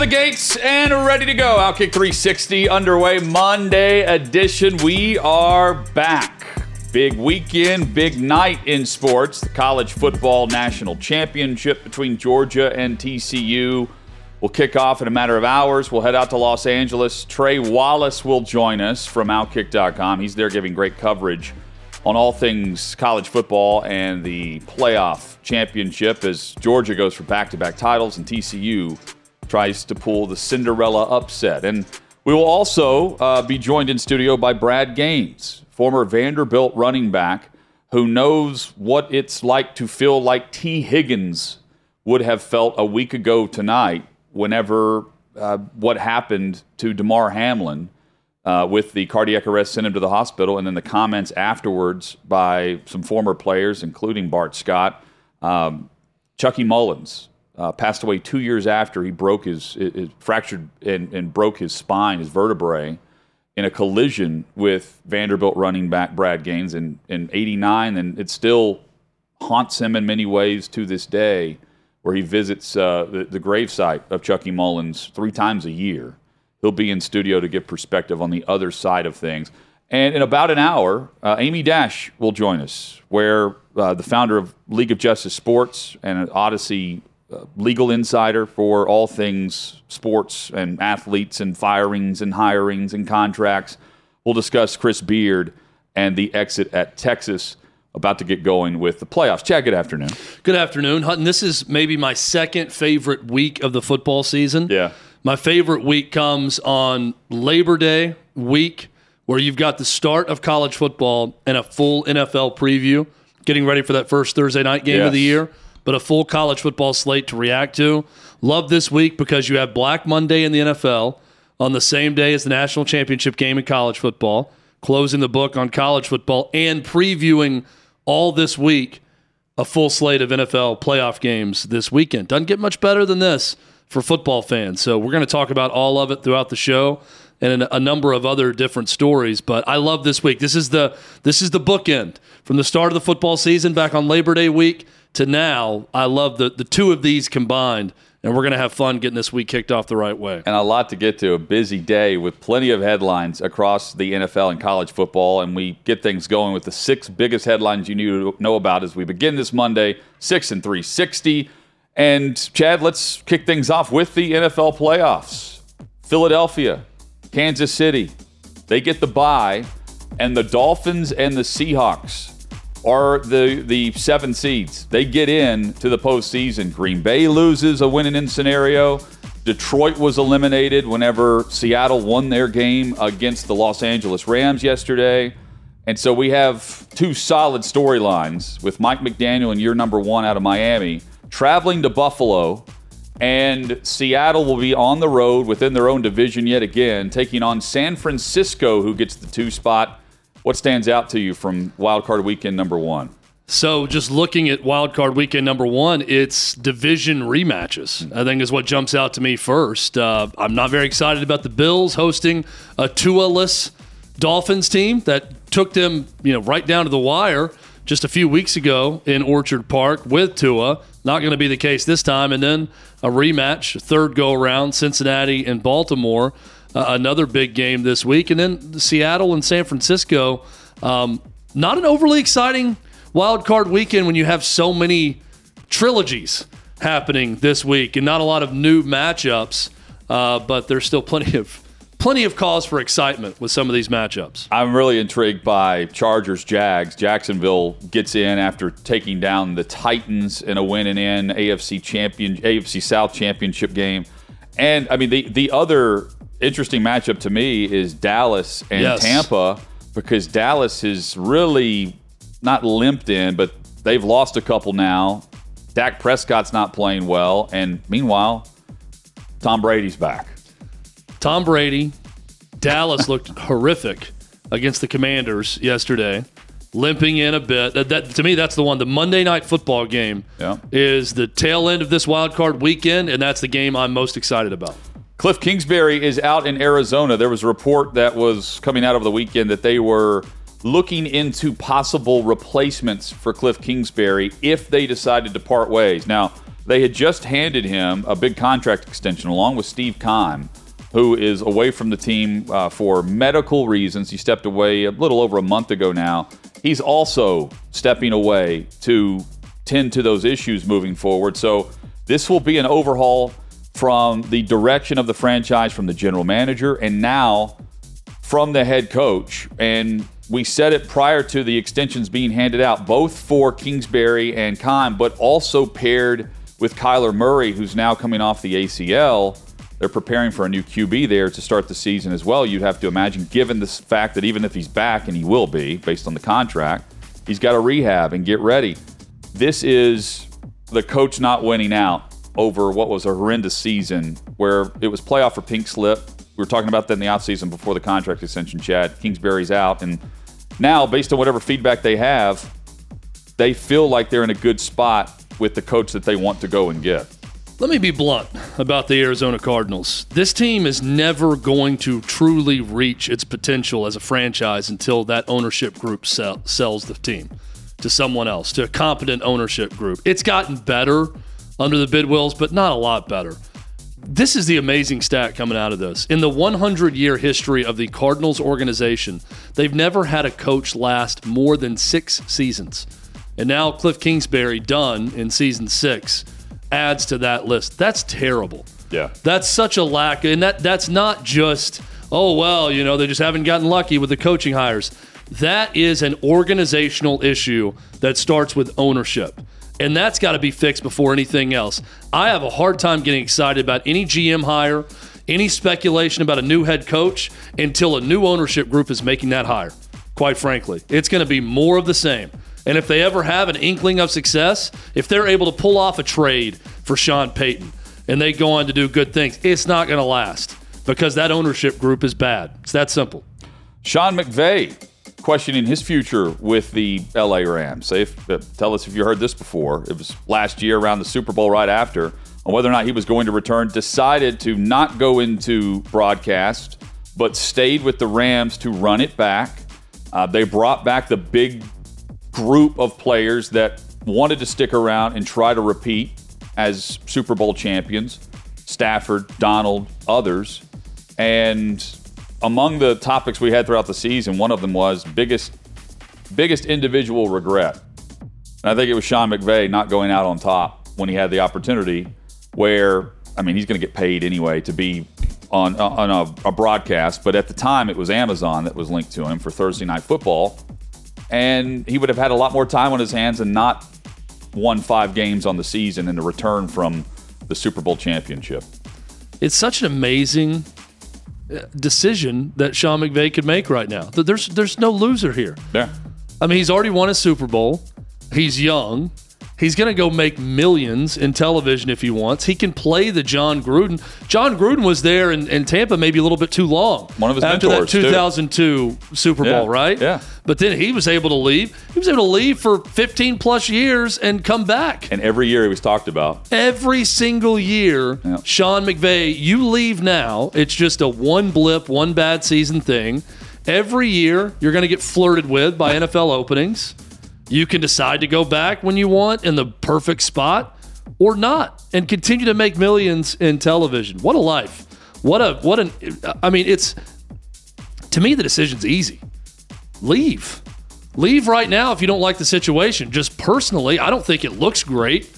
The gates and ready to go. Outkick 360 underway. Monday edition. We are back. Big weekend, big night in sports. The college football national championship between Georgia and TCU will kick off in a matter of hours. We'll head out to Los Angeles. Trey Wallace will join us from Outkick.com. He's there giving great coverage on all things college football and the playoff championship as Georgia goes for back to back titles and TCU tries to pull the Cinderella upset. And we will also uh, be joined in studio by Brad Gaines, former Vanderbilt running back who knows what it's like to feel like Tee Higgins would have felt a week ago tonight whenever uh, what happened to Damar Hamlin uh, with the cardiac arrest sent him to the hospital, and then the comments afterwards by some former players, including Bart Scott. Um, Chucky Mullins uh, passed away two years after he broke his, fractured and, and broke his spine, his vertebrae, in a collision with Vanderbilt running back Brad Gaines in, in 89. And it still haunts him in many ways to this day, where he visits uh, the, the gravesite of Chucky Mullins three times a year. He'll be in studio to give perspective on the other side of things. And in about an hour, uh, Amy Dash will join us, where uh, the founder of League of Justice Sports and an Odyssey Uh, legal insider for all things sports and athletes and firings and hirings and contracts. We'll discuss Chris Beard and the exit at Texas about to get going with the playoffs. Chad, good afternoon. Good afternoon, Hutton. This is maybe my second favorite week of the football season. Yeah. My favorite week comes on Labor Day week, where you've got the start of college football and a full NFL preview, getting ready for that first Thursday night game Yes. of the year, but a full college football slate to react to. Love this week because you have Black Monday in the NFL on the same day as the national championship game in college football, closing the book on college football and previewing all this week a full slate of NFL playoff games this weekend. Doesn't get much better than this for football fans. So we're going to talk about all of it throughout the show and a number of other different stories. But I love this week. This is the this is the bookend from the start of the football season back on Labor Day week to now. I love the the two of these combined, and we're going to have fun getting this week kicked off the right way. and a lot to get to. A busy day with plenty of headlines across the NFL and college football. And we get things going with the six biggest headlines you need to know about as we begin this Monday, 6 and 360. And Chad, let's kick things off with the NFL playoffs. Philadelphia, Kansas City, they get the bye, and the Dolphins and the Seahawks are the the seven seeds. They get in to the postseason. Green Bay loses a winning in scenario. Detroit was eliminated whenever Seattle won their game against the Los Angeles Rams yesterday. And so we have two solid storylines with Mike McDaniel and year number one out of Miami traveling to Buffalo. And Seattle will be on the road within their own division yet again, taking on San Francisco, who gets the two spot. What stands out to you from Wild Card Weekend number one? So, just looking at wild card weekend number one, it's division rematches. I think is what jumps out to me first. Uh, I'm not very excited about the Bills hosting a Tua-less Dolphins team that took them, you know, right down to the wire just a few weeks ago in Orchard Park with Tua. Not going to be the case this time. And then a rematch, third go around, Cincinnati and Baltimore. Uh, another big game this week, and then Seattle and San Francisco. Um, not an overly exciting wild card weekend when you have so many trilogies happening this week and not a lot of new matchups. Uh, but there's still plenty of plenty of cause for excitement with some of these matchups. I'm really intrigued by Chargers Jags. Jacksonville gets in after taking down the Titans in a win and in AFC champion AFC South championship game. And I mean the the other interesting matchup to me is Dallas and Yes. Tampa because Dallas has really not limped in, but they've lost a couple now. Dak Prescott's not playing well, and meanwhile, Tom Brady's back. Tom Brady, Dallas looked horrific against the Commanders yesterday, limping in a bit. That, that- to me, that's the one. The Monday night football game Yeah. is the tail end of this wild card weekend, and that's the game I'm most excited about. Cliff Kingsbury is out in Arizona. There was a report that was coming out over the weekend that they were looking into possible replacements for Cliff Kingsbury if they decided to part ways. Now, they had just handed him a big contract extension along with Steve Keim, who is away from the team uh, for medical reasons. He stepped away a little over a month ago now. He's also stepping away to tend to those issues moving forward. So, this will be an overhaul from the direction of the franchise, from the general manager, and now from the head coach. And we said it prior to the extensions being handed out, both for Kingsbury and Keim, but also paired with Kyler Murray, who's now coming off the ACL. They're preparing for a new QB there to start the season as well. You'd have to imagine, given the fact that even if he's back, and he will be based on the contract, he's got to rehab and get ready. This is the coach not winning out over what was a horrendous season where it was playoff for pink slip. We were talking about that in the offseason before the contract extension, Chad. Kingsbury's out. And now, based on whatever feedback they have, they feel like they're in a good spot with the coach that they want to go and get. Let me be blunt about the Arizona Cardinals. This team is never going to truly reach its potential as a franchise until that ownership group sell, sells the team to someone else, to a competent ownership group. It's gotten better under the Bidwills, but not a lot better. This is the amazing stat coming out of this. In the 100 year history of the Cardinals organization, they've never had a coach last more than six seasons. And now Cliff Kingsbury, done in season six, adds to that list. That's terrible. Yeah. That's such a lack, and that that's not just oh well, you know they just haven't gotten lucky with the coaching hires. That is an organizational issue that starts with ownership, and that's got to be fixed before anything else. I have a hard time getting excited about any GM hire, any speculation about a new head coach until a new ownership group is making that hire. Quite frankly, it's going to be more of the same. And if they ever have an inkling of success, if they're able to pull off a trade for Sean Payton and they go on to do good things, it's not going to last because that ownership group is bad. It's that simple. Sean McVay questioning his future with the LA Rams. If, uh, tell us if you heard this before. It was last year around the Super Bowl right after on whether or not he was going to return. Decided to not go into broadcast, but stayed with the Rams to run it back. Uh, they brought back the big group of players that wanted to stick around and try to repeat as Super Bowl champions Stafford, Donald, others. And among the topics we had throughout the season, one of them was biggest biggest individual regret. And I think it was Sean McVay not going out on top when he had the opportunity where I mean he's going to get paid anyway to be on on a, a broadcast, but at the time it was Amazon that was linked to him for Thursday night football and he would have had a lot more time on his hands and not won five games on the season in the return from the Super Bowl championship. It's such an amazing uh, decision that Sean McVay could make right now. There's there's no loser here. Yeah. I mean, he's already won a Super Bowl. He's young. He's going to go make millions in television if he wants. He can play the Jon Gruden. Jon Gruden was there in, in Tampa maybe a little bit too long. One of his after mentors, that too. 2002 Super Yeah, Bowl, right? yeah. But then he was able to leave. He was able to leave for 15 plus years and come back. And every year he was talked about. Every single year, Yeah. Sean McVay, you leave now. It's just a one blip, one bad season thing. Every year, you're going to get flirted with by NFL openings. You can decide to go back when you want in the perfect spot or not and continue to make millions in television. What a life. What a, what an, I mean, it's, to me, the decision's easy. Leave. Leave right now if you don't like the situation. Just personally, I don't think it looks great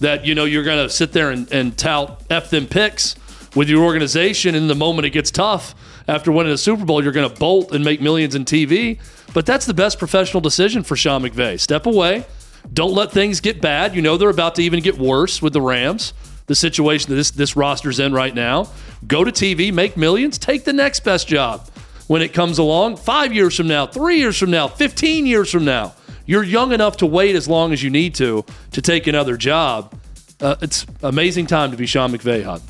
that, you know, you're going to sit there and, and tout F them picks with your organization and the moment it gets tough after winning a Super Bowl, you're going to bolt and make millions in TV. But that's the best professional decision for Sean McVay. Step away. Don't let things get bad. You know they're about to even get worse with the Rams. The situation that this this roster's in right now. Go to TV, make millions, take the next best job when it comes along. Five years from now, three years from now, fifteen years from now, you're young enough to wait as long as you need to to take another job. Uh, it's amazing time to be Sean McVay, Hut.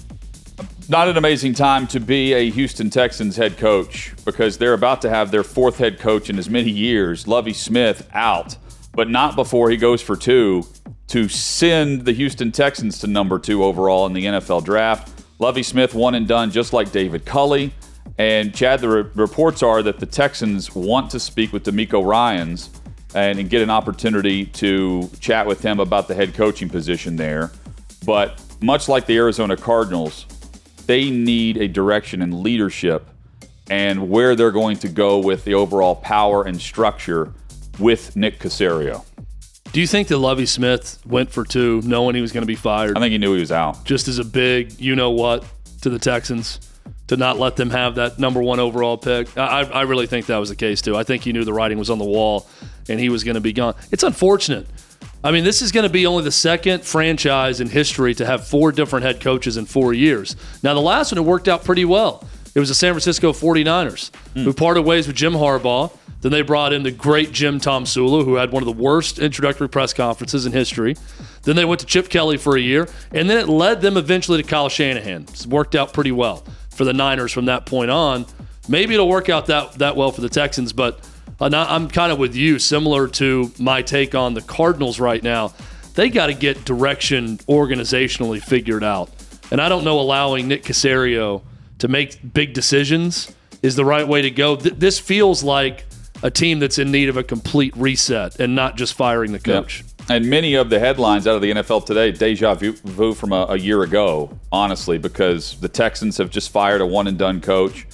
Not an amazing time to be a Houston Texans head coach because they're about to have their fourth head coach in as many years, Lovie Smith, out, but not before he goes for two to send the Houston Texans to number two overall in the NFL draft. Lovie Smith, one and done, just like David Culley. And Chad, the re- reports are that the Texans want to speak with DeMeco Ryans and, and get an opportunity to chat with him about the head coaching position there. But much like the Arizona Cardinals, they need a direction and leadership and where they're going to go with the overall power and structure with Nick Caserio. Do you think that Lovie Smith went for two, knowing he was going to be fired? I think he knew he was out. Just as a big, you know what, to the Texans to not let them have that number one overall pick. I, I really think that was the case too. I think he knew the writing was on the wall and he was going to be gone. It's unfortunate. I mean, this is going to be only the second franchise in history to have four different head coaches in four years. Now, the last one, it worked out pretty well. It was the San Francisco 49ers mm. who parted ways with Jim Harbaugh. Then they brought in the great Jim Tomsula, who had one of the worst introductory press conferences in history. Then they went to Chip Kelly for a year, and then it led them eventually to Kyle Shanahan. It's worked out pretty well for the Niners from that point on. Maybe it'll work out that that well for the Texans, but uh, I'm kind of with you, similar to my take on the Cardinals right now. They got to get direction organizationally figured out, and I don't know allowing Nick Caserio to make big decisions is the right way to go. Th- this feels like a team that's in need of a complete reset and not just firing the coach. Yep. And many of the headlines out of the NFL today, deja vu from a, a, year ago, honestly, because the Texans have just fired a one and done coach.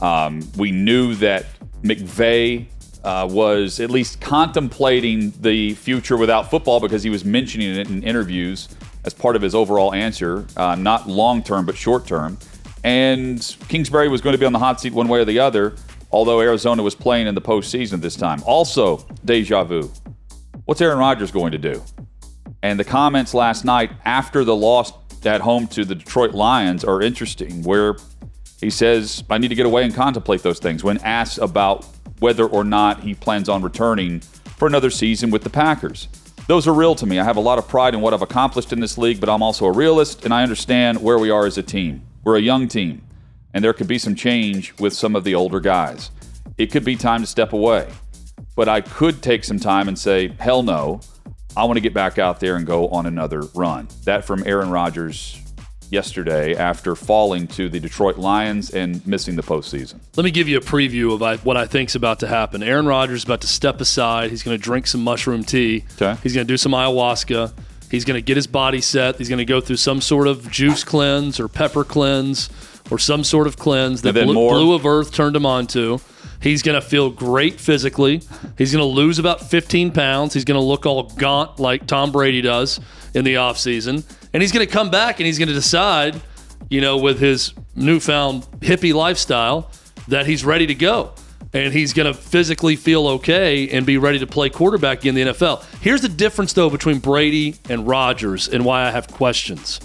Um, we knew that McVay uh, was at least contemplating the future without football because he was mentioning it in interviews as part of his overall answer, uh, not long term, but short term. And Kingsbury was going to be on the hot seat one way or the other, although Arizona was playing in the postseason this time. Also, deja vu. What's Aaron Rodgers going to do? And the comments last night after the loss at home to the Detroit Lions are interesting, where he says, I need to get away and contemplate those things when asked about whether or not he plans on returning for another season with the Packers. Those are real to me. I have a lot of pride in what I've accomplished in this league, but I'm also a realist and I understand where we are as a team. We're a young team, and there could be some change with some of the older guys. It could be time to step away but I could take some time and say, hell no, I want to get back out there and go on another run. That from Aaron Rodgers yesterday after falling to the Detroit Lions and missing the postseason. Let me give you a preview of what I think is about to happen. Aaron Rodgers is about to step aside. He's going to drink some mushroom tea. Okay. He's going to do some ayahuasca. He's going to get his body set. He's going to go through some sort of juice cleanse or pepper cleanse or some sort of cleanse that Blue, Blue of Earth turned him on to. He's going to feel great physically. He's going to lose about 15 pounds. He's going to look all gaunt like Tom Brady does in the offseason. And he's going to come back and he's going to decide, you know, with his newfound hippie lifestyle, that he's ready to go. And he's going to physically feel okay and be ready to play quarterback in the NFL. Here's the difference, though, between Brady and Rodgers and why I have questions.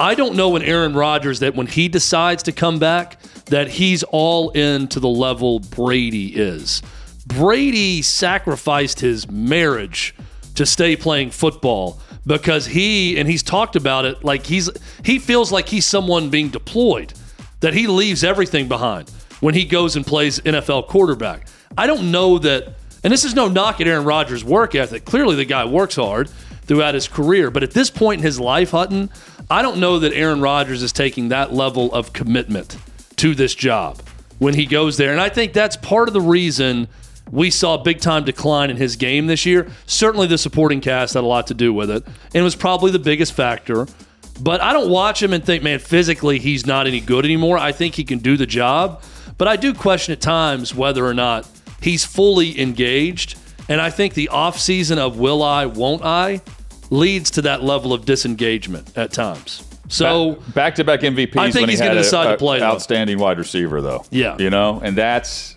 I don't know in Aaron Rodgers that when he decides to come back, that he's all in to the level Brady is. Brady sacrificed his marriage to stay playing football because he and he's talked about it like he's he feels like he's someone being deployed that he leaves everything behind when he goes and plays NFL quarterback. I don't know that and this is no knock at Aaron Rodgers' work ethic. Clearly the guy works hard throughout his career, but at this point in his life, Hutton, I don't know that Aaron Rodgers is taking that level of commitment to this job when he goes there. And I think that's part of the reason we saw a big time decline in his game this year. Certainly the supporting cast had a lot to do with it and was probably the biggest factor. But I don't watch him and think, man, physically he's not any good anymore. I think he can do the job. But I do question at times whether or not he's fully engaged. And I think the offseason of will I, won't I leads to that level of disengagement at times. So back to back MVPs. I think he's going to decide to play. Outstanding wide receiver, though. Yeah, you know, and that's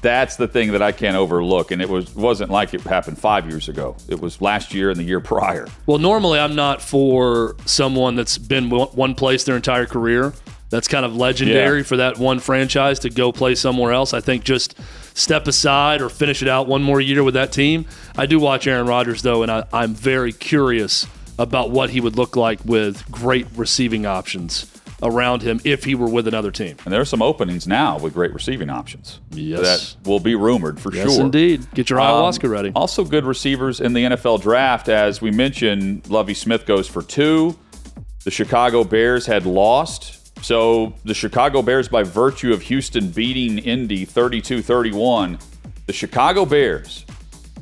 that's the thing that I can't overlook. And it was wasn't like it happened five years ago. It was last year and the year prior. Well, normally I'm not for someone that's been one place their entire career That's kind of legendary Yeah. for that one franchise to go play somewhere else. I think just step aside or finish it out one more year with that team. I do watch Aaron Rodgers though, and I, I'm very curious about what he would look like with great receiving options around him if he were with another team. And there are some openings now with great receiving options. Yes. That will be rumored for Yes, sure. indeed. Get your ayahuasca Um, ready. Also, good receivers in the NFL draft. As we mentioned, Lovie Smith goes for two. The Chicago Bears had lost. So the Chicago Bears, by virtue of Houston beating Indy 32 31, the Chicago Bears,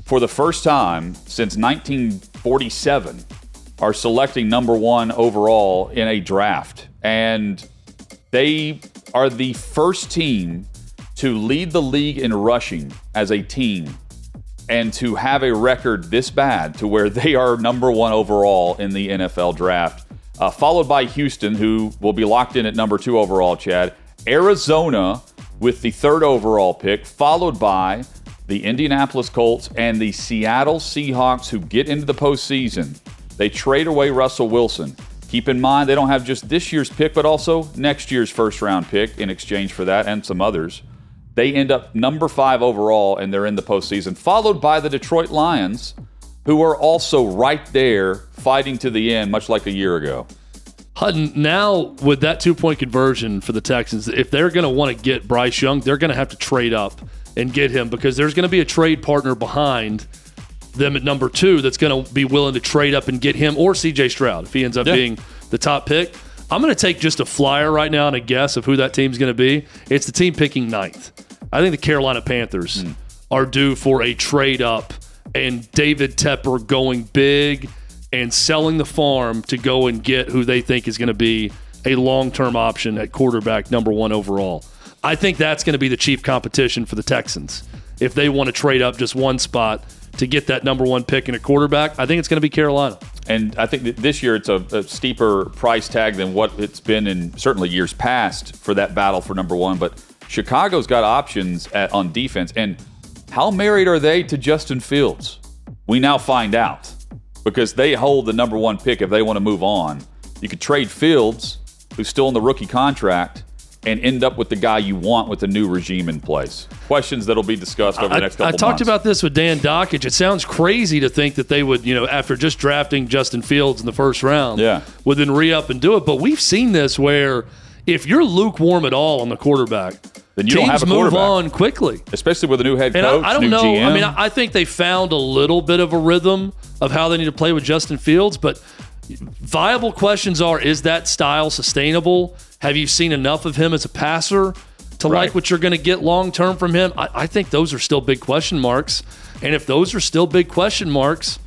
for the first time since 1947, are selecting number one overall in a draft. And they are the first team to lead the league in rushing as a team and to have a record this bad to where they are number one overall in the NFL draft, uh, followed by Houston, who will be locked in at number two overall, Chad. Arizona with the third overall pick, followed by the Indianapolis Colts and the Seattle Seahawks, who get into the postseason. They trade away Russell Wilson. Keep in mind, they don't have just this year's pick, but also next year's first round pick in exchange for that and some others. They end up number five overall, and they're in the postseason, followed by the Detroit Lions, who are also right there fighting to the end, much like a year ago. Hutton, now with that two point conversion for the Texans, if they're going to want to get Bryce Young, they're going to have to trade up and get him because there's going to be a trade partner behind them at number two that's going to be willing to trade up and get him or CJ Stroud if he ends up Yeah. being the top pick. I'm going to take just a flyer right now and a guess of who that team's going to be. It's the team picking ninth. I think the Carolina Panthers hmm. are due for a trade up and David Tepper going big and selling the farm to go and get who they think is going to be a long term option at quarterback, number one overall. I think that's going to be the chief competition for the Texans. If they want to trade up just one spot to get that number one pick in a quarterback, I think it's going to be Carolina. And I think this year it's a, a steeper price tag than what it's been in certainly years past for that battle for number one. But Chicago's got options at, on defense. And how married are they to Justin Fields? We now find out because they hold the number one pick if they want to move on. You could trade Fields, who's still in the rookie contract, and end up with the guy you want with the new regime in place. Questions that'll be discussed over the I, next I talked months. about this with Dan Dakich. It sounds crazy to think that they would, you know, after just drafting Justin Fields in the first round, Yeah. would then re up and do it. But we've seen this where if you're lukewarm at all on the quarterback, Then you don't have a move on quickly. especially with a new head And coach, I, I don't new know. GM. I mean, I think they found a little bit of a rhythm of how they need to play with Justin Fields, but viable questions are: Is that style sustainable? Have you seen enough of him as a passer to Right. like what you're going to get long term from him? I, I think those are still big question marks. And if those are still big question marks,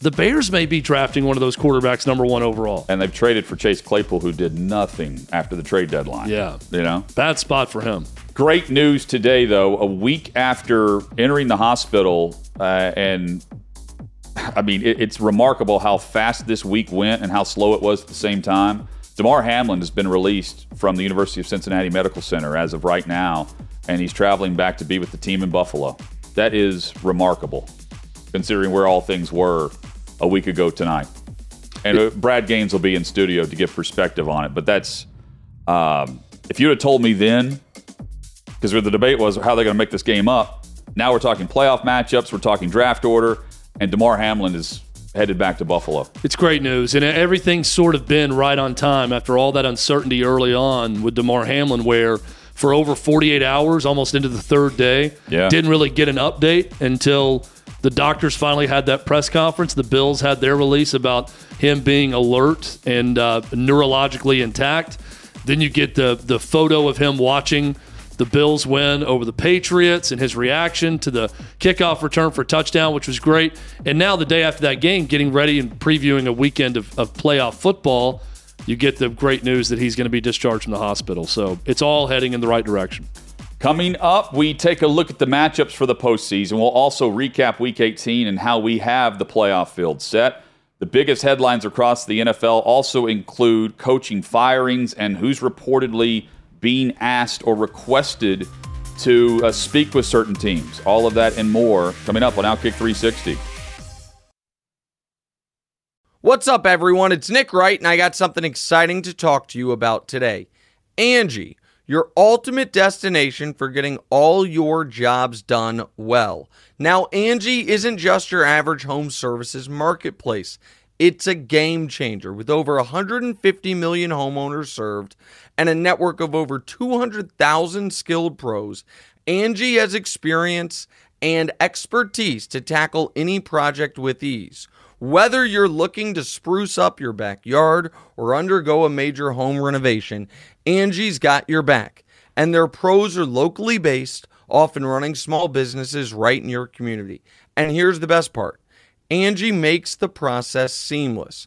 the Bears may be drafting one of those quarterbacks number one overall. and they've traded for Chase Claypool, who did nothing after the trade deadline. Yeah. you know. Bad spot for him. Great news today, though. A week after entering the hospital, uh, and I mean, it, it's remarkable how fast this week went and how slow it was at the same time. Damar Hamlin has been released from the University of Cincinnati Medical Center as of right now, and he's traveling back to be with the team in Buffalo. That is remarkable, considering where all things were a week ago tonight. And uh, Brad Gaines will be in studio to give perspective on it. But that's, um, if you'd have told me then, because the debate was how they're going to make this game up. Now we're talking playoff matchups, we're talking draft order, and Damar Hamlin is headed back to Buffalo. It's great news, and everything's sort of been right on time after all that uncertainty early on with Damar Hamlin, where for over 48 hours, almost into the third day, Yeah. didn't really get an update until the doctors finally had that press conference. The Bills had their release about him being alert and uh, neurologically intact. Then you get the the photo of him watching the Bills win over the Patriots and his reaction to the kickoff return for touchdown, which was great. And now, the day after that game, getting ready and previewing a weekend of, of playoff football, you get the great news that he's going to be discharged from the hospital. So it's all heading in the right direction. Coming up, we take a look at the matchups for the postseason. We'll also recap Week 18 and how we have the playoff field set. The biggest headlines across the NFL also include coaching firings and who's reportedly being asked or requested to uh, speak with certain teams. All of that and more coming up on Outkick 360. What's up, everyone? It's Nick Wright, and I got something exciting to talk to you about today. Angie, your ultimate destination for getting all your jobs done well. Now, Angie isn't just your average home services marketplace. It's a game changer with over 150 million homeowners served and a network of over 200,000 skilled pros. Angie has experience and expertise to tackle any project with ease. Whether you're looking to spruce up your backyard or undergo a major home renovation, Angie's got your back. And their pros are locally based, often running small businesses right in your community. And here's the best part Angie makes the process seamless.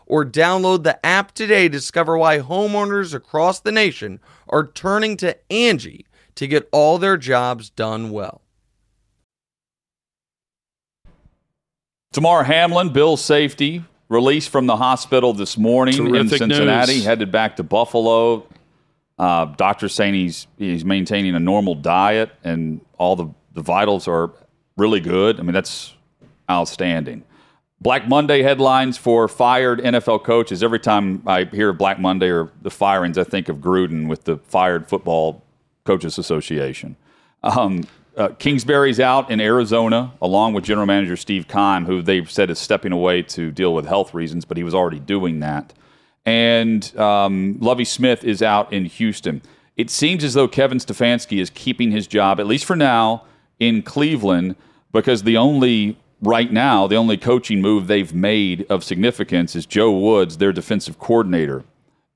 or download the app today to discover why homeowners across the nation are turning to Angie to get all their jobs done well. Damar Hamlin, Bill's safety, released from the hospital this morning Terrific in Cincinnati, news. headed back to Buffalo. Uh, doctors saying he's he's maintaining a normal diet and all the, the vitals are really good. I mean, that's outstanding. Black Monday headlines for fired NFL coaches. Every time I hear Black Monday or the firings, I think of Gruden with the Fired Football Coaches Association. Um, uh, Kingsbury's out in Arizona, along with General Manager Steve Keim, who they've said is stepping away to deal with health reasons, but he was already doing that. And um, Lovie Smith is out in Houston. It seems as though Kevin Stefanski is keeping his job, at least for now, in Cleveland, because the only right now the only coaching move they've made of significance is Joe Woods, their defensive coordinator,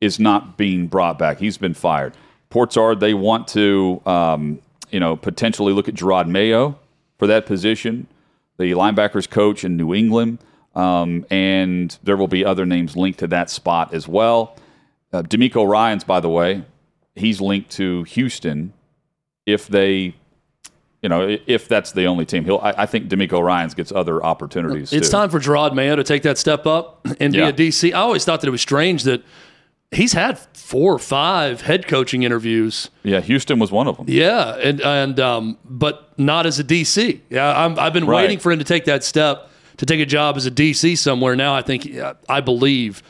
is not being brought back. He's been fired. Ports are they want to um, you know, potentially look at Jerod Mayo for that position, the linebackers coach in New England, um, and there will be other names linked to that spot as well. Uh, DeMeco Ryans, by the way, he's linked to Houston if they, you know, if that's the only team. He'll, I, I think DeMeco Ryans gets other opportunities. It's too. time for Jerod Mayo to take that step up and Yeah. be a DC. I always thought that it was strange that he's had four or five head coaching interviews. Yeah, Houston was one of them. Yeah, and and um, but not as a DC. Yeah, I'm, I've been Right. waiting for him to take that step to take a job as a DC somewhere. Now I think I believe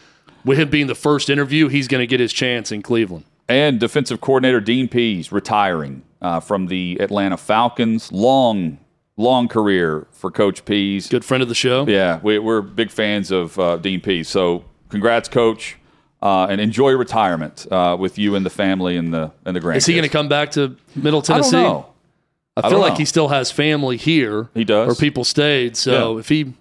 with him being the first interview, he's going to get his chance in Cleveland. And defensive coordinator Dean Pees retiring uh, from the Atlanta Falcons. Long, long career for Coach Pees. Good friend of the show. Yeah, we, we're big fans of uh, Dean Pees. So, congrats, Coach, uh, and enjoy retirement uh, with you and the family and the and the grandkids. Is he going to come back to Middle I don't Tennessee? know. I don't feel like know. he still has family here. He does. Or people stayed. So Yeah. if he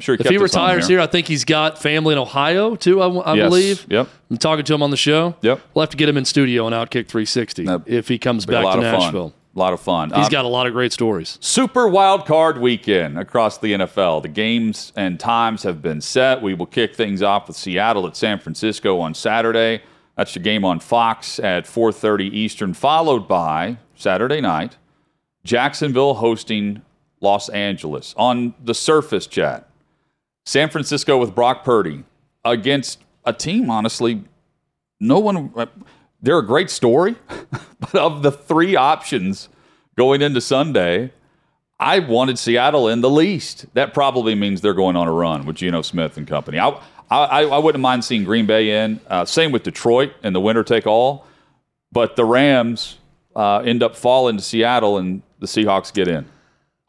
I'm sure he if he retires here, I think he's got family in Ohio too. I Yes. believe. Yep. I'm talking to him on the show. Yep. We'll have to get him in studio on Outkick 360 That'd if he comes back to Nashville. fun. A lot of fun. He's Um, got a lot of great stories. Super wild card weekend across the NFL. The games and times have been set. We will kick things off with Seattle at San Francisco on Saturday. That's the game on Fox at 4:30 Eastern, followed by Saturday night Jacksonville hosting Los Angeles on the surface chat. San Francisco with Brock Purdy against a team honestly no one they're a great story, but of the three options going into Sunday, I wanted Seattle in the least. That probably means they're going on a run with Geno Smith and company. I, I, I wouldn't mind seeing Green Bay in. Uh, same with Detroit and the winner take all. But the Rams uh, end up falling to Seattle and the Seahawks get in.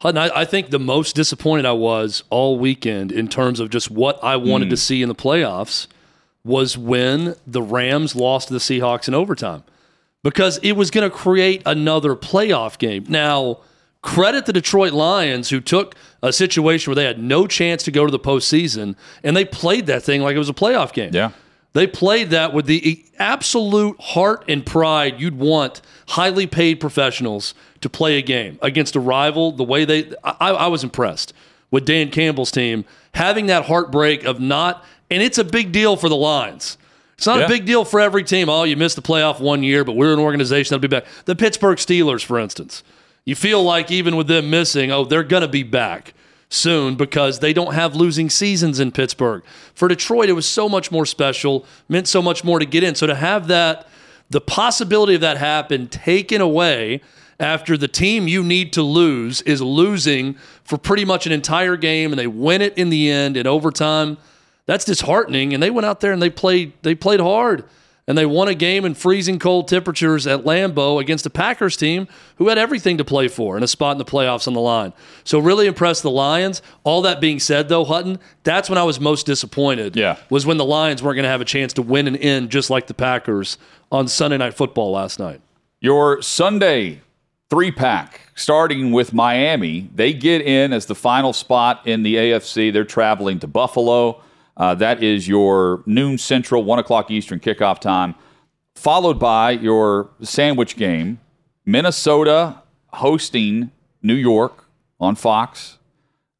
Hutton, I, I think the most disappointed I was all weekend in terms of just what I wanted Hmm. to see in the playoffs was when the Rams lost to the Seahawks in overtime because it was going to create another playoff game. Now, credit the Detroit Lions who took a situation where they had no chance to go to the postseason and they played that thing like it was a playoff game. Yeah. They played that with the absolute heart and pride you'd want highly paid professionals to play a game against a rival. The way they, I, I was impressed with Dan Campbell's team having that heartbreak of not, and it's a big deal for the Lions. It's not Yeah. a big deal for every team. Oh, you missed the playoff one year, but we're an organization that'll be back. The Pittsburgh Steelers, for instance. You feel like even with them missing, oh, they're going to be back soon because they don't have losing seasons in Pittsburgh. For Detroit, it was so much more special, meant so much more to get in. So to have that, the possibility of that happen taken away after the team you need to lose is losing for pretty much an entire game and they win it in the end in overtime, that's disheartening. And they went out there and they played they played hard and they won a game in freezing cold temperatures at Lambeau against a Packers team who had everything to play for and a spot in the playoffs on the line. So really impressed the Lions. All that being said, though, Hutton, that's when I was most disappointed. Yeah. was when the Lions weren't going to have a chance to win and end just like the Packers on Sunday Night Football last night. Your Sunday three pack, starting with Miami. They get in as the final spot in the AFC. They're traveling to Buffalo. Uh, that is your noon central, one o'clock Eastern kickoff time, followed by your sandwich game. Minnesota hosting New York on Fox.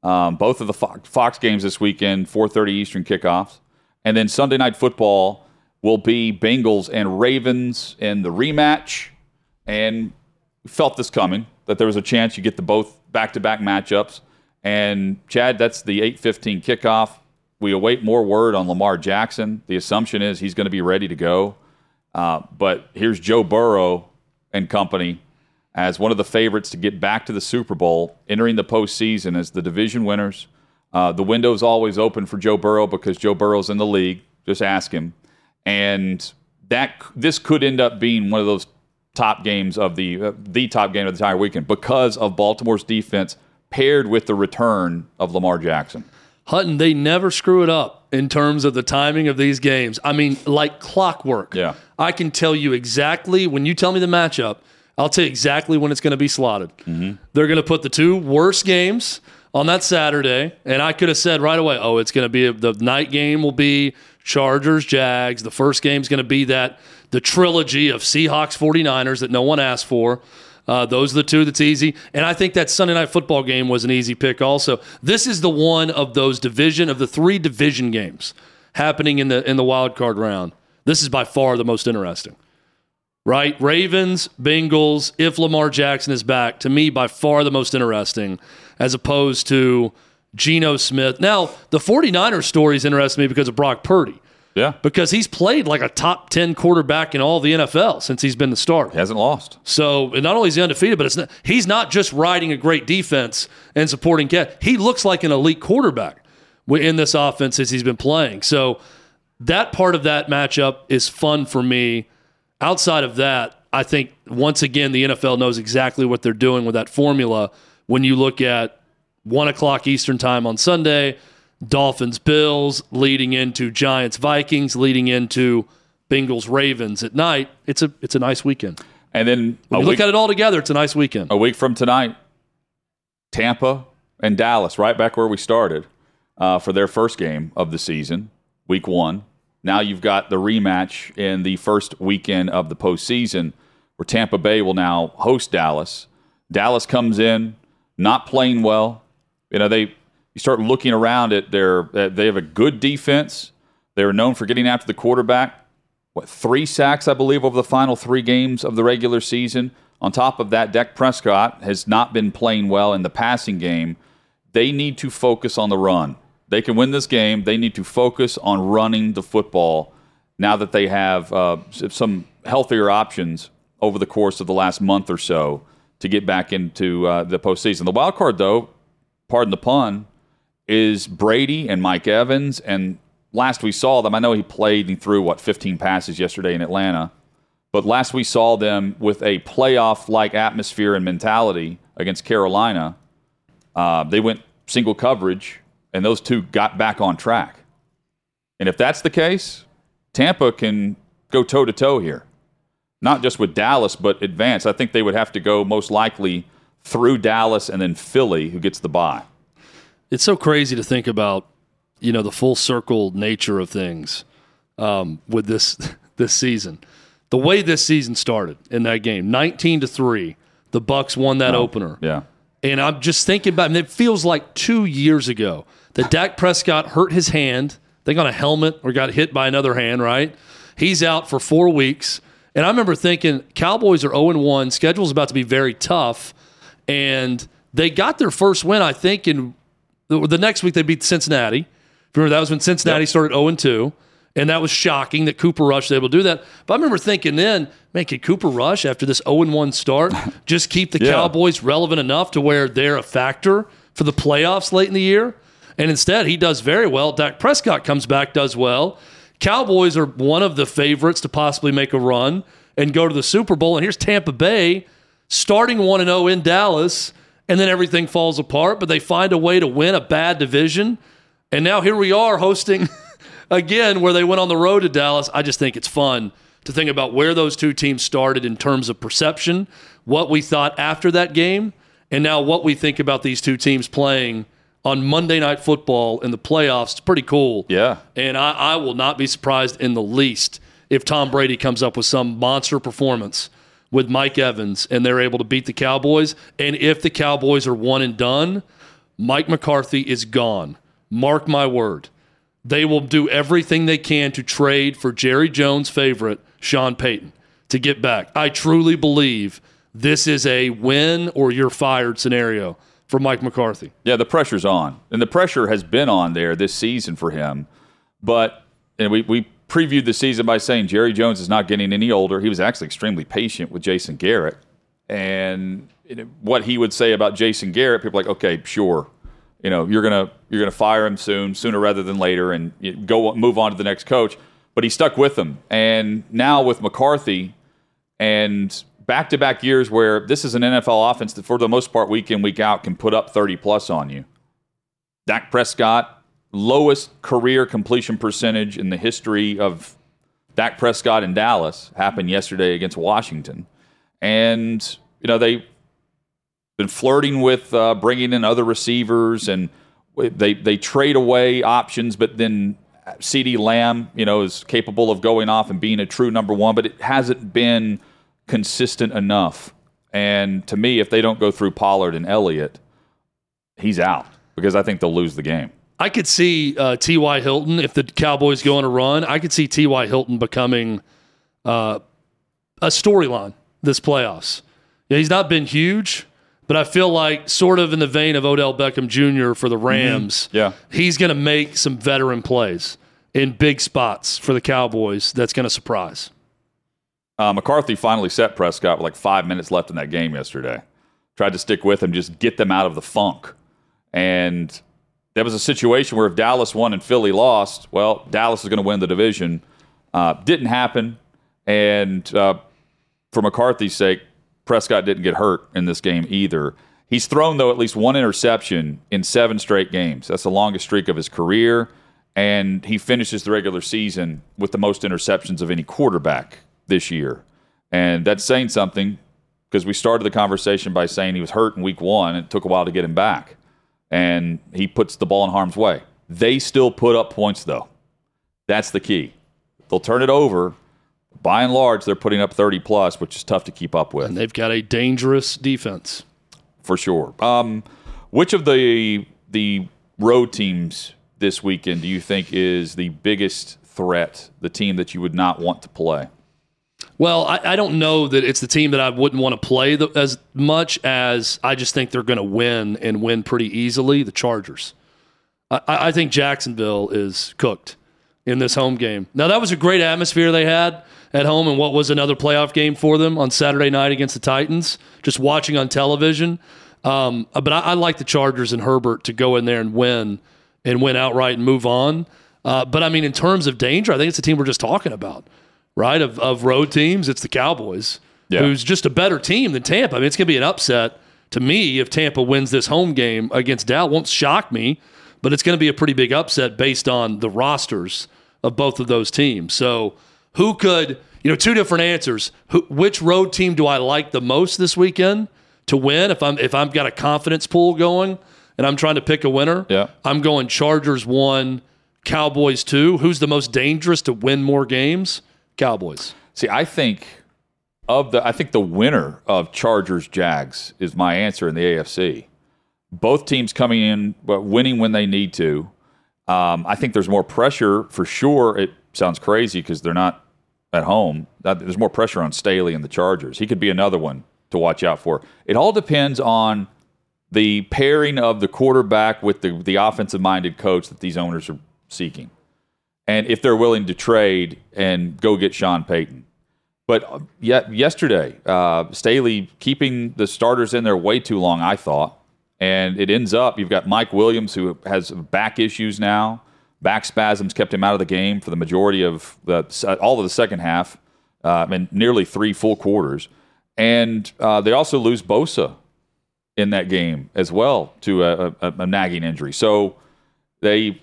Um, both of the Fox, Fox games this weekend, 4:30 Eastern kickoffs, and then Sunday night football will be Bengals and Ravens in the rematch. And felt this coming that there was a chance you get the both back-to-back matchups. And Chad, that's the 8:15 kickoff. We await more word on Lamar Jackson. The assumption is he's going to be ready to go. Uh, but here's Joe Burrow and company as one of the favorites to get back to the Super Bowl, entering the postseason as the division winners. Uh, the window's always open for Joe Burrow because Joe Burrow's in the league. Just ask him. And that this could end up being one of those top games of the uh, the top game of the entire weekend because of Baltimore's defense paired with the return of Lamar Jackson. Hutton, they never screw it up in terms of the timing of these games. I mean, like clockwork. Yeah. I can tell you exactly when you tell me the matchup, I'll tell you exactly when it's going to be slotted. Mm-hmm. They're going to put the two worst games on that Saturday, and I could have said right away, oh, it's going to be the night game will be Chargers, Jags. The first game's going to be that the trilogy of Seahawks, 49ers that no one asked for. Uh, those are the two that's easy. And I think that Sunday night football game was an easy pick also. This is the one of those division of the three division games happening in the in the wild card round. This is by far the most interesting. Right? Ravens, Bengals, if Lamar Jackson is back, to me by far the most interesting as opposed to Geno Smith. Now, the 49ers story is interesting to me because of Brock Purdy. Yeah. Because he's played like a top 10 quarterback in all the NFL since he's been the starter. He hasn't lost. So and not only is he undefeated, but it's not, he's not just riding a great defense and supporting cat. He looks like an elite quarterback in this offense as he's been playing. So that part of that matchup is fun for me. Outside of that, I think once again the NFL knows exactly what they're doing with that formula. When you look at one o'clock Eastern time on Sunday, Dolphins Bills leading into Giants Vikings leading into Bengals Ravens at night. It's a it's a nice weekend. And then When you week, look at it all together, it's a nice weekend. a week from tonight, Tampa and Dallas, right back where we started uh, for their first game of the season, week one. Now you've got the rematch in the first weekend of the postseason, where Tampa Bay will now host Dallas. Dallas comes in not playing well. You know they you start looking around at their they have a good defense. They were known for getting after the quarterback. What three sacks I believe over the final three games of the regular season. On top of that, Dak Prescott has not been playing well in the passing game. They need to focus on the run. They can win this game. They need to focus on running the football now that they have uh, some healthier options over the course of the last month or so to get back into uh, the postseason. The wild card, though, pardon the pun, is Brady and Mike Evans. And last we saw them, I know he played and threw, what, 15 passes yesterday in Atlanta. But last we saw them with a playoff like atmosphere and mentality against Carolina, uh, they went single coverage, and those two got back on track. And if that's the case, Tampa can go toe to toe here. Not just with Dallas, but advance. I think they would have to go most likely through Dallas and then Philly, who gets the bye. It's so crazy to think about, you know, the full circle nature of things um, with this this season. The way this season started in that game, nineteen to three, the Bucs won that opener. Yeah. And I'm just thinking about, and it feels like two years ago that Dak Prescott hurt his hand. They got a helmet or got hit by another hand, right? He's out for four weeks. And I remember thinking, Cowboys are 0 1, schedule's about to be very tough. and they got their first win, I think, in the, the next week they beat Cincinnati. Remember that was when Cincinnati started 0 2. And that was shocking that Cooper Rush was able to do that. But I remember thinking then, man, can Cooper Rush, after this 0 1 start, just keep the Yeah. Cowboys relevant enough to where they're a factor for the playoffs late in the year? And instead, he does very well. Dak Prescott comes back, does well. Cowboys are one of the favorites to possibly make a run and go to the Super Bowl. And here's Tampa Bay starting 1 0 in Dallas, and then everything falls apart, but they find a way to win a bad division. And now here we are hosting again where they went on the road to Dallas. I just think it's fun to think about where those two teams started in terms of perception, what we thought after that game, and now what we think about these two teams playing on Monday Night Football in the playoffs. It's pretty cool. Yeah. And I, I will not be surprised in the least if Tom Brady comes up with some monster performance with Mike Evans and they're able to beat the Cowboys. And if the Cowboys are one and done, Mike McCarthy is gone. Mark my word. They will do everything they can to trade for Jerry Jones' favorite, Sean Payton, to get back. I truly believe this is a win or you're fired scenario for Mike McCarthy. Yeah, the pressure's on. And the pressure has been on there this season for him. But and we, we previewed the season by saying Jerry Jones is not getting any older. He was actually extremely patient with Jason Garrett. And what he would say about Jason Garrett, people like, okay, sure. You know, you're gonna you're gonna fire him soon, sooner rather than later, and go move on to the next coach. But he stuck with them. And now with McCarthy, and back to back years where this is an NFL offense that, for the most part, week in, week out, can put up 30 plus on you. Dak Prescott, lowest career completion percentage in the history of Dak Prescott in Dallas, happened yesterday against Washington. And, you know, they've been flirting with uh, bringing in other receivers and they, they trade away options, but then CeeDee Lamb, you know, is capable of going off and being a true number one, but it hasn't been consistent enough. And to me, if they don't go through Pollard and Elliott, he's out because I think they'll lose the game. I could see uh, T.Y. Hilton if the Cowboys go on a run. I could see T.Y. Hilton becoming uh, a storyline this playoffs. Yeah, he's not been huge, but I feel like sort of in the vein of Odell Beckham Jr. for the Rams. Yeah. he's going to make some veteran plays in big spots for the Cowboys. That's going to surprise. Uh, McCarthy finally set Prescott with like five minutes left in that game yesterday. Tried to stick with him, just get them out of the funk. And there was a situation where if Dallas won and Philly lost, well, Dallas is going to win the division. Uh, didn't happen. And uh, for McCarthy's sake, Prescott didn't get hurt in this game either. He's thrown, though, at least one interception in seven straight games. That's the longest streak of his career. And he finishes the regular season with the most interceptions of any quarterback this year. And that's saying something because we started the conversation by saying he was hurt in week one and it took a while to get him back. And he puts the ball in harm's way. They still put up points, though. That's the key. They'll turn it over. By and large, they're putting up 30 plus, which is tough to keep up with And they've got a dangerous defense. for sure. Um, which of the the road teams this weekend do you think is the biggest threat? The team that you would not want to play? Well, I, I don't know that it's the team that I wouldn't want to play the, as much as I just think they're going to win and win pretty easily. The Chargers. I, I think Jacksonville is cooked in this home game. Now that was a great atmosphere they had at home, and what was another playoff game for them on Saturday night against the Titans. Just watching on television, um, but I, I like the Chargers and Herbert to go in there and win and win outright and move on. Uh, but I mean, in terms of danger, I think it's the team we're just talking about right? Of, of road teams, it's the Cowboys, Yeah. who's just a better team than Tampa. I mean, it's going to be an upset to me if Tampa wins this home game against Dallas. Won't shock me, but it's going to be a pretty big upset based on the rosters of both of those teams. So, who could, you know, two different answers. Who, which road team do I like the most this weekend to win? If I'm if I've got a confidence pool going and I'm trying to pick a winner, Yeah. I'm going Chargers one, Cowboys two. Who's the most dangerous to win more games? Cowboys. See, I think of the I think the winner of Chargers Jags is my answer in the AFC. Both teams coming in but winning when they need to. Um, I think there's more pressure for sure. It sounds crazy because they're not at home. There's more pressure on Staley and the Chargers. He could be another one to watch out for. It all depends on the pairing of the quarterback with the, the offensive minded coach that these owners are seeking. And if they're willing to trade and go get Sean Payton. But uh, yet yesterday, uh, Staley keeping the starters in there way too long, I thought. And it ends up you've got Mike Williams who has back issues now. Back spasms kept him out of the game for the majority of the all of the second half, uh, and nearly three full quarters. And uh, they also lose Bosa in that game as well to a, a, a nagging injury. So they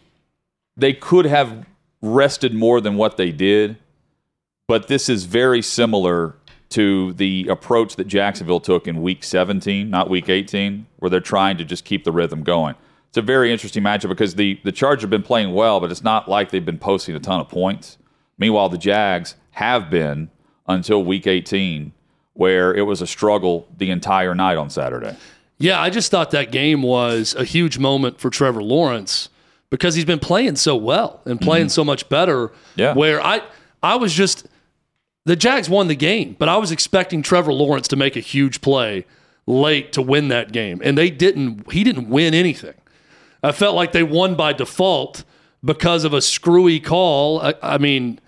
they could have rested more than what they did, but this is very similar to the approach that Jacksonville took in week 17, not week 18, where they're trying to just keep the rhythm going. It's a very interesting matchup because the, the Chargers have been playing well, but it's not like they've been posting a ton of points. Meanwhile, the Jags have been until week 18, where it was a struggle the entire night on Saturday. Yeah, I just thought that game was a huge moment for Trevor Lawrence because he's been playing so well and playing mm-hmm. so much better. Yeah. Where I I was just the Jags won the game, but I was expecting Trevor Lawrence to make a huge play late to win that game, and they didn't. He didn't win anything. I felt like they won by default because of a screwy call. I, I mean,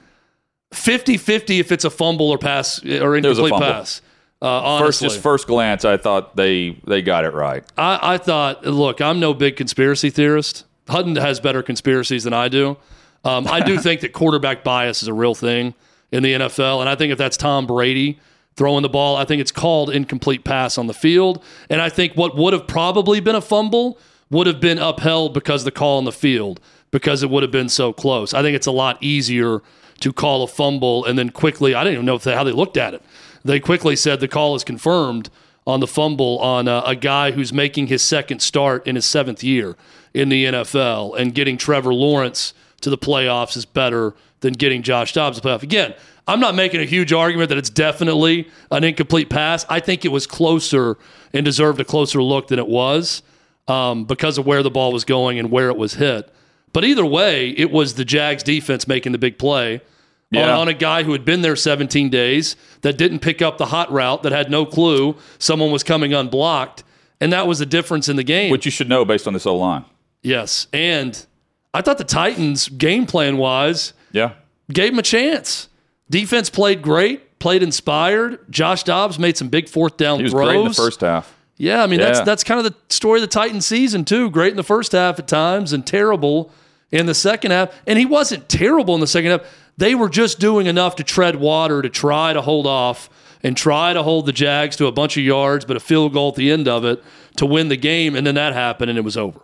50-50 if it's a fumble or pass or incomplete pass. Uh, first, just first glance, I thought they they got it right. I, I thought, look, I'm no big conspiracy theorist. Hutton has better conspiracies than I do. Um, I do think that quarterback bias is a real thing in the NFL. And I think if that's Tom Brady throwing the ball, I think it's called incomplete pass on the field. And I think what would have probably been a fumble would have been upheld because the call on the field, because it would have been so close. I think it's a lot easier to call a fumble and then quickly, I didn't even know they, how they looked at it. They quickly said the call is confirmed on the fumble on a, a guy who's making his second start in his seventh year in the NFL and getting Trevor Lawrence to the playoffs is better than getting Josh Dobbs to the playoff. Again, I'm not making a huge argument that it's definitely an incomplete pass. I think it was closer and deserved a closer look than it was um, because of where the ball was going and where it was hit. But either way, it was the Jags defense making the big play yeah. on, on, a guy who had been there 17 days that didn't pick up the hot route, that had no clue someone was coming unblocked. And that was the difference in the game. Which you should know based on this O line. Yes. And I thought the Titans, game plan wise, yeah. Gave him a chance. Defense played great, played inspired. Josh Dobbs made some big fourth down he was throws. Great in the first half. Yeah, I mean yeah. that's that's kind of the story of the Titans season too. Great in the first half at times and terrible in the second half. And he wasn't terrible in the second half. They were just doing enough to tread water to try to hold off and try to hold the Jags to a bunch of yards, but a field goal at the end of it to win the game. And then that happened and it was over.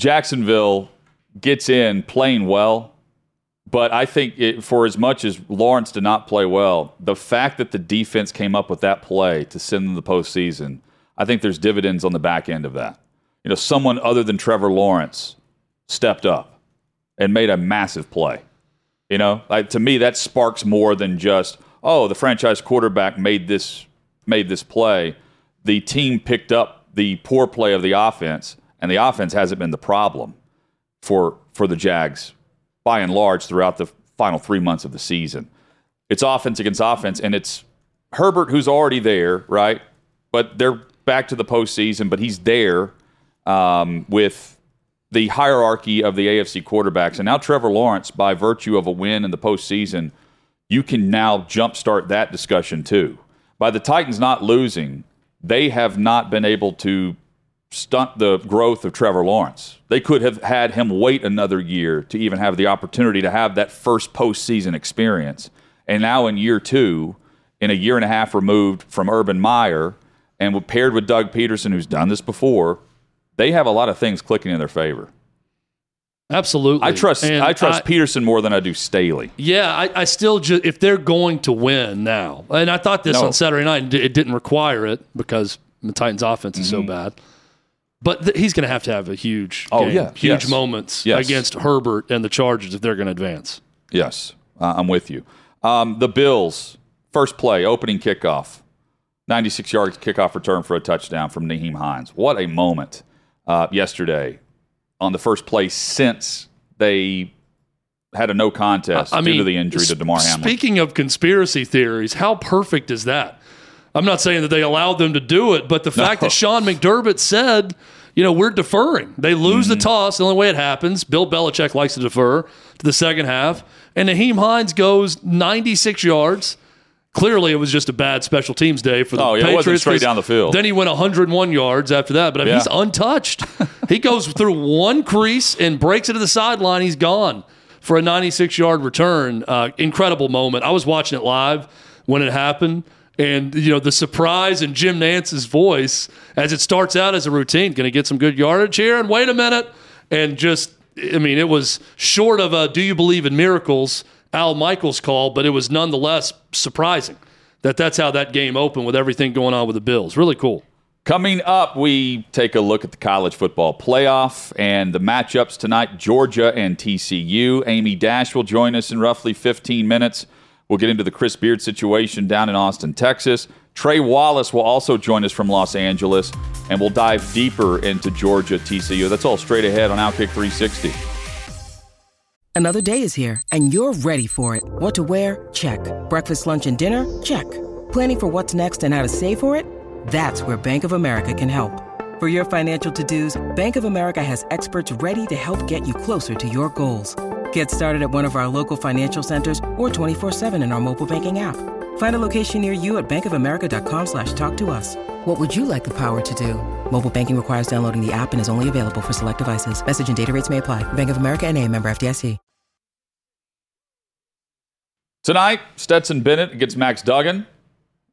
Jacksonville gets in playing well but I think it, for as much as Lawrence did not play well, the fact that the defense came up with that play to send them the postseason, I think there's dividends on the back end of that. You know, someone other than Trevor Lawrence stepped up and made a massive play. You know, like, to me, that sparks more than just oh, the franchise quarterback made this made this play. The team picked up the poor play of the offense, and the offense hasn't been the problem for for the Jags by and large throughout the final three months of the season. It's offense against offense, and it's Herbert who's already there, right? But they're back to the postseason, but he's there um, with the hierarchy of the AFC quarterbacks. And now Trevor Lawrence, by virtue of a win in the postseason, you can now jumpstart that discussion too. By the Titans not losing, they have not been able to stunt the growth of Trevor Lawrence. They could have had him wait another year to even have the opportunity to have that first postseason experience. And now in year two, in a year and a half removed from Urban Meyer, and paired with Doug Pederson, who's done this before, they have a lot of things clicking in their favor. Absolutely, I trust and I trust I, Pederson more than I do Staley. Yeah, I, I still ju- if they're going to win now, and I thought this no. on Saturday night, it didn't require it because the Titans' offense is mm-hmm. so bad. But th- he's going to have to have a huge, oh game, yeah, huge yes. moments yes. against Herbert and the Chargers if they're going to advance. Yes, uh, I'm with you. Um, the Bills first play, opening kickoff, 96 yards kickoff return for a touchdown from Nyheim Hines. What a moment uh, yesterday on the first play since they had a no contest I due to the injury to Damar Hamlin. Speaking of conspiracy theories, how perfect is that? I'm not saying that they allowed them to do it, but the fact that Sean McDermott said, you know, we're deferring. They lose the toss. The only way it happens, Bill Belichick likes to defer to the second half. And Nyheim Hines goes 96 yards. Clearly, it was just a bad special teams day for the Oh, yeah, it Patriots. wasn't straight down the field. Then he went 101 yards after that, but I mean, Yeah. he's untouched. he goes through one crease and breaks it to the sideline. He's gone for a 96 yard return. Uh, incredible moment. I was watching it live when it happened. And you know the surprise in Jim Nantz's voice as it starts out as a routine, going to get some good yardage here. And wait a minute, and just I mean, it was short of a "Do you believe in miracles?" Al Michaels call, but it was nonetheless surprising that that's how that game opened with everything going on with the Bills. Really cool. Coming up, we take a look at the college football playoff and the matchups tonight Georgia and TCU. Amy Dash will join us in roughly 15 minutes. We'll get into the Chris Beard situation down in Austin, Texas. Trey Wallace will also join us from Los Angeles, and we'll dive deeper into Georgia TCU. That's all straight ahead on Outkick 360. Another day is here, and you're ready for it. What to wear? Check. Breakfast, lunch, and dinner? Check. Planning for what's next and how to save for it? That's where Bank of America can help. For your financial to dos, Bank of America has experts ready to help get you closer to your goals. Get started at one of our local financial centers or 24-7 in our mobile banking app. Find a location near you at bankofamerica.com slash talk to us. What would you like the power to do? Mobile banking requires downloading the app and is only available for select devices. Message and data rates may apply. Bank of America and a member FDIC. Tonight, Stetson Bennett against Max Duggan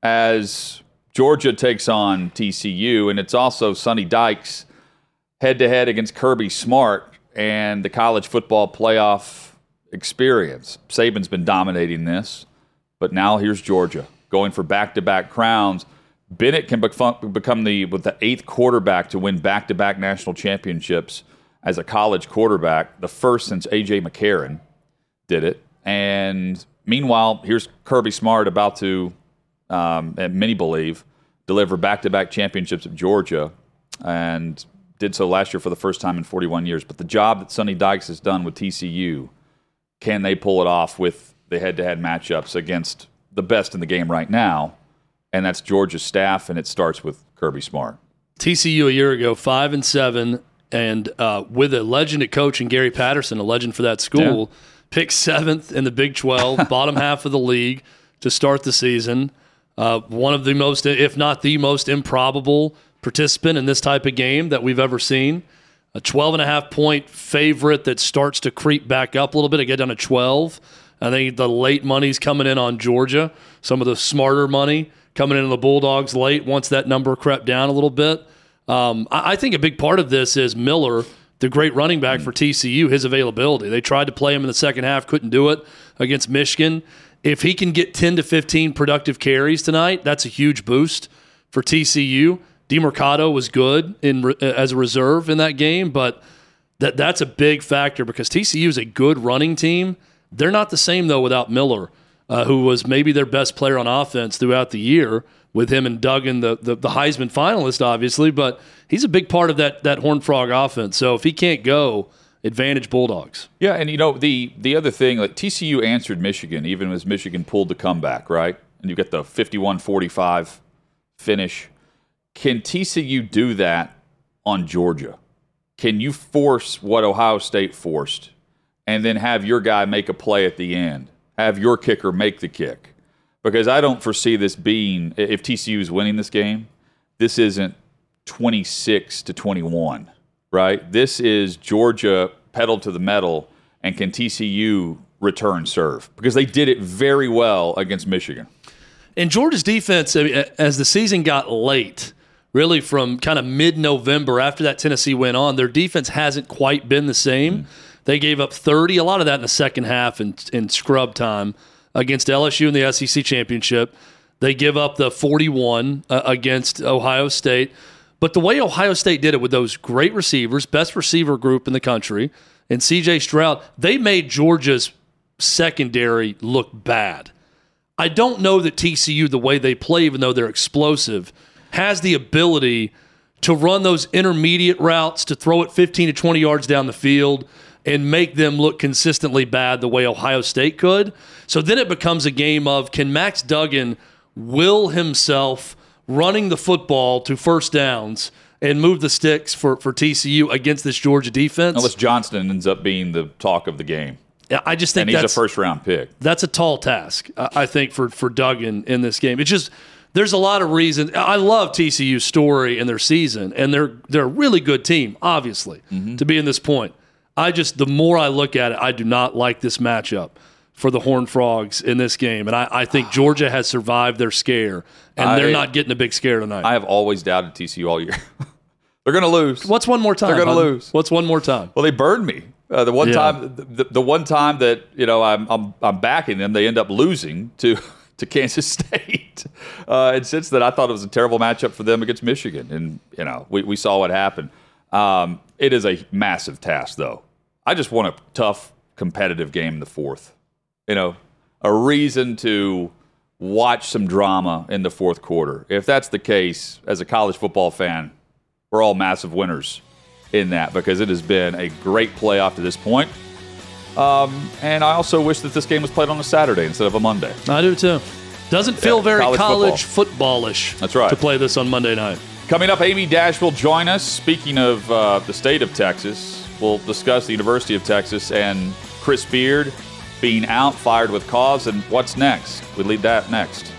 as Georgia takes on TCU, and it's also Sonny Dykes head to head against Kirby Smart and the college football playoff experience. Saban's been dominating this, but now here's Georgia going for back to back crowns. Bennett can become, the with the eighth quarterback to win back to back national championships as a college quarterback, the first since AJ McCarron did it. And meanwhile, here's Kirby Smart about to, um, and many believe, deliver back to back championships at Georgia and did so last year for the first time in 41 years. But the job that Sonny Dykes has done with TCU, can they pull it off with the head to head matchups against the best in the game right now? And that's Georgia's staff, and it starts with Kirby Smart. TCU a year ago, five and seven, and uh, with a legend at coach and Gary Patterson, a legend for that school, picked seventh in the Big 12, bottom half of the league to start the season. Uh, one of the most, if not the most improbable participant in this type of game that we've ever seen. A 12 and a half point favorite that starts to creep back up a little bit. I get down to 12. I think the late money's coming in on Georgia. Some of the smarter money coming in the Bulldogs late once that number crept down a little bit. Um, I, I think a big part of this is Miller, the great running back for TCU, his availability. They tried to play him in the second half, couldn't do it against Michigan. If he can get 10 to 15 productive carries tonight, that's a huge boost for TCU. DeMercado was good in as a reserve in that game, but that that's a big factor because TCU is a good running team. They're not the same though without Miller, uh, who was maybe their best player on offense throughout the year. With him and Duggan, the, the the Heisman finalist, obviously, but he's a big part of that that Horn Frog offense. So if he can't go, advantage Bulldogs. Yeah, and you know the the other thing, like TCU answered Michigan, even as Michigan pulled the comeback, right? And you get the 51-45 finish. Can TCU do that on Georgia? Can you force what Ohio State forced, and then have your guy make a play at the end? Have your kicker make the kick? Because I don't foresee this being if TCU is winning this game, this isn't 26 to 21, right? This is Georgia pedal to the metal, and can TCU return serve? Because they did it very well against Michigan. And Georgia's defense, as the season got late, really from kind of mid November after that Tennessee went on, their defense hasn't quite been the same. They gave up 30, a lot of that in the second half in, in scrub time against LSU in the SEC championship. They give up the 41 uh, against Ohio State. But the way Ohio State did it with those great receivers, best receiver group in the country, and CJ Stroud, they made Georgia's secondary look bad. I don't know that TCU, the way they play, even though they're explosive, has the ability to run those intermediate routes, to throw it 15 to 20 yards down the field and make them look consistently bad the way Ohio State could. So then it becomes a game of can Max Duggan will himself running the football to first downs and move the sticks for, for TCU against this Georgia defense. Unless Johnston ends up being the talk of the game. I just think And he's a first round pick. that's a tall task. I I think for for Duggan in this game. It's just there's a lot of reasons. I love TCU's story and their season, and they're they're a really good team, obviously, to be in this point. I just the more I look at it, I do not like this matchup for the Horned Frogs in this game, and I, I think Georgia has survived their scare, and I- they're not getting a big scare tonight. I have always doubted TCU all year. They're going to lose. What's one more time? They're gonna lose. What's one more time? Well, they burned me. Uh, the one Yeah. time, the, the one time that you know I'm, I'm I'm backing them, they end up losing to to Kansas State. Uh, and since then, I thought it was a terrible matchup for them against Michigan, and you know we, we saw what happened. Um, it is a massive task, though. I just want a tough, competitive game in the fourth. You know, a reason to watch some drama in the fourth quarter. If that's the case, as a college football fan, we're all massive winners in that because it has been a great playoff to this point. Um, and I also wish that this game was played on a Saturday instead of a Monday. I do too. Doesn't feel Yeah, very college college, footballish. That's right. To play this on Monday night. Coming up, Amy Dash will join us. Speaking of uh, the state of Texas, we'll discuss the University of Texas and Chris Beard being out, fired with cause, and what's next. We lead that next.